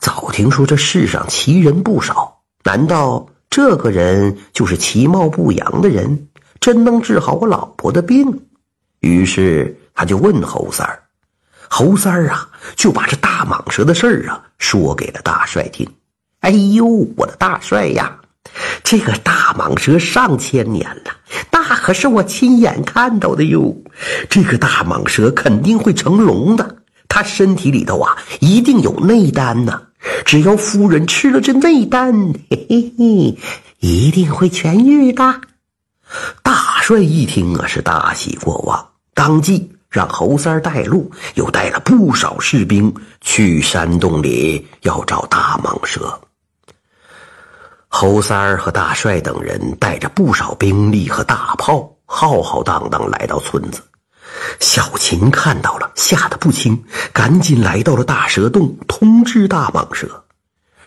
早听说这世上奇人不少，难道这个人就是其貌不扬的人，真能治好我老婆的病？于是他就问侯三儿，侯三儿啊，就把这大蟒蛇的事儿啊说给了大帅听。哎呦，我的大帅呀，这个大蟒蛇上千年了，那可是我亲眼看到的哟。这个大蟒蛇肯定会成龙的，它身体里头啊一定有内丹呢。只要夫人吃了这内丹，嘿嘿嘿，一定会痊愈的。大帅一听啊，是大喜过望，当即让侯三带路，又带了不少士兵去山洞里要找大蟒蛇。侯三儿和大帅等人带着不少兵力和大炮，浩浩荡荡来到村子。小琴看到了，吓得不轻，赶紧来到了大蛇洞，通知大蟒蛇。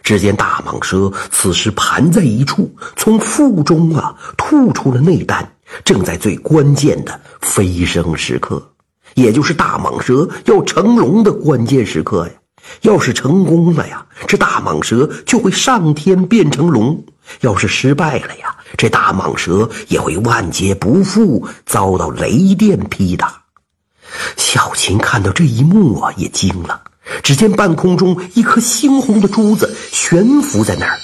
只见大蟒蛇此时盘在一处，从腹中啊吐出了内丹，正在最关键的飞升时刻，也就是大蟒蛇要成龙的关键时刻呀。要是成功了呀，这大蟒蛇就会上天变成龙；要是失败了呀，这大蟒蛇也会万劫不复，遭到雷电劈打。小琴看到这一幕啊，也惊了。只见半空中一颗猩红的珠子悬浮在那儿，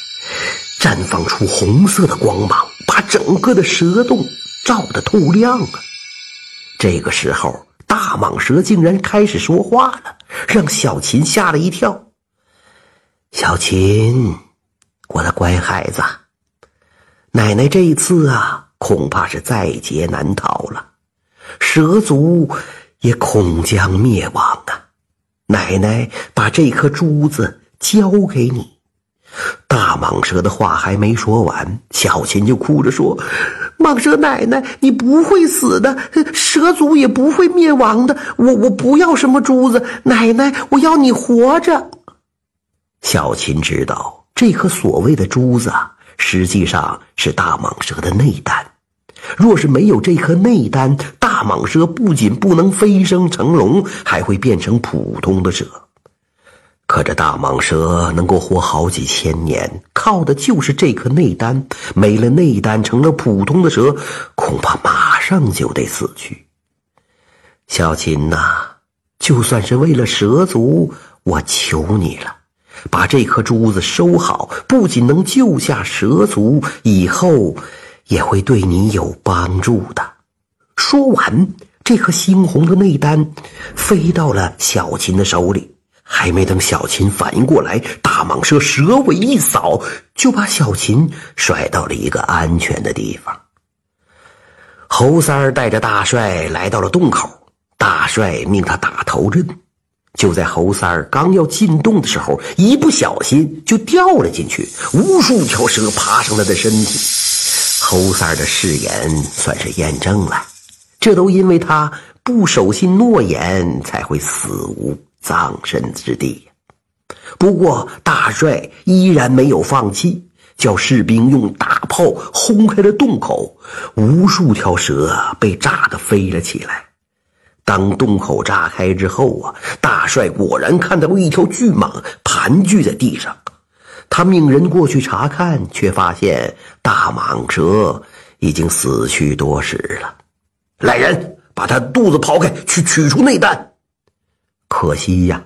绽放出红色的光芒，把整个的蛇洞照得透亮啊！这个时候，大蟒蛇竟然开始说话了。让小琴吓了一跳。小琴，我的乖孩子，奶奶这一次啊，恐怕是在劫难逃了，蛇族也恐将灭亡啊！奶奶把这颗珠子交给你。大蟒蛇的话还没说完，小琴就哭着说：“蟒蛇奶奶，你不会死的，蛇族也不会灭亡的。我我不要什么珠子，奶奶，我要你活着。”小琴知道，这颗所谓的珠子，实际上是大蟒蛇的内丹。若是没有这颗内丹，大蟒蛇不仅不能飞升成龙，还会变成普通的蛇。可这大蟒蛇能够活好几千年，靠的就是这颗内丹。没了内丹，成了普通的蛇，恐怕马上就得死去。小琴呐，就算是为了蛇族，我求你了，把这颗珠子收好，不仅能救下蛇族，以后也会对你有帮助的。说完，这颗猩红的内丹飞到了小琴的手里。还没等小琴反应过来，大蟒蛇蛇尾一扫，就把小琴甩到了一个安全的地方。侯三儿带着大帅来到了洞口，大帅命他打头阵。就在侯三儿刚要进洞的时候，一不小心就掉了进去，无数条蛇爬上他的身体。侯三儿的誓言算是验证了，这都因为他不守信诺言，才会死无。葬身之地。不过，大帅依然没有放弃，叫士兵用大炮轰开了洞口，无数条蛇被炸得飞了起来。当洞口炸开之后啊，大帅果然看到一条巨蟒盘踞在地上。他命人过去查看，却发现大蟒蛇已经死去多时了。来人，把他肚子刨开，去取出内丹。可惜呀，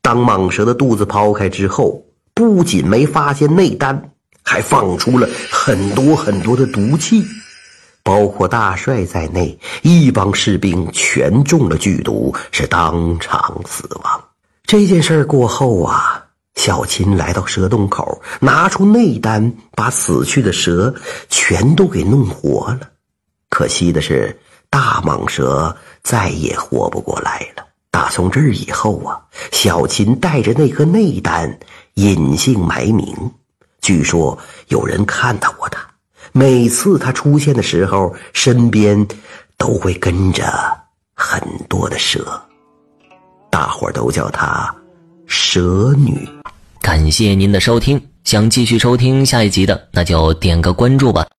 当蟒蛇的肚子刨开之后，不仅没发现内丹，还放出了很多很多的毒气，包括大帅在内，一帮士兵全中了剧毒，是当场死亡。这件事过后啊，小琴来到蛇洞口，拿出内丹，把死去的蛇全都给弄活了。可惜的是，大蟒蛇再也活不过来了。打从这儿以后啊，小琴带着那颗内丹隐姓埋名。据说有人看到过他，每次他出现的时候，身边都会跟着很多的蛇，大伙都叫她蛇女。感谢您的收听，想继续收听下一集的，那就点个关注吧。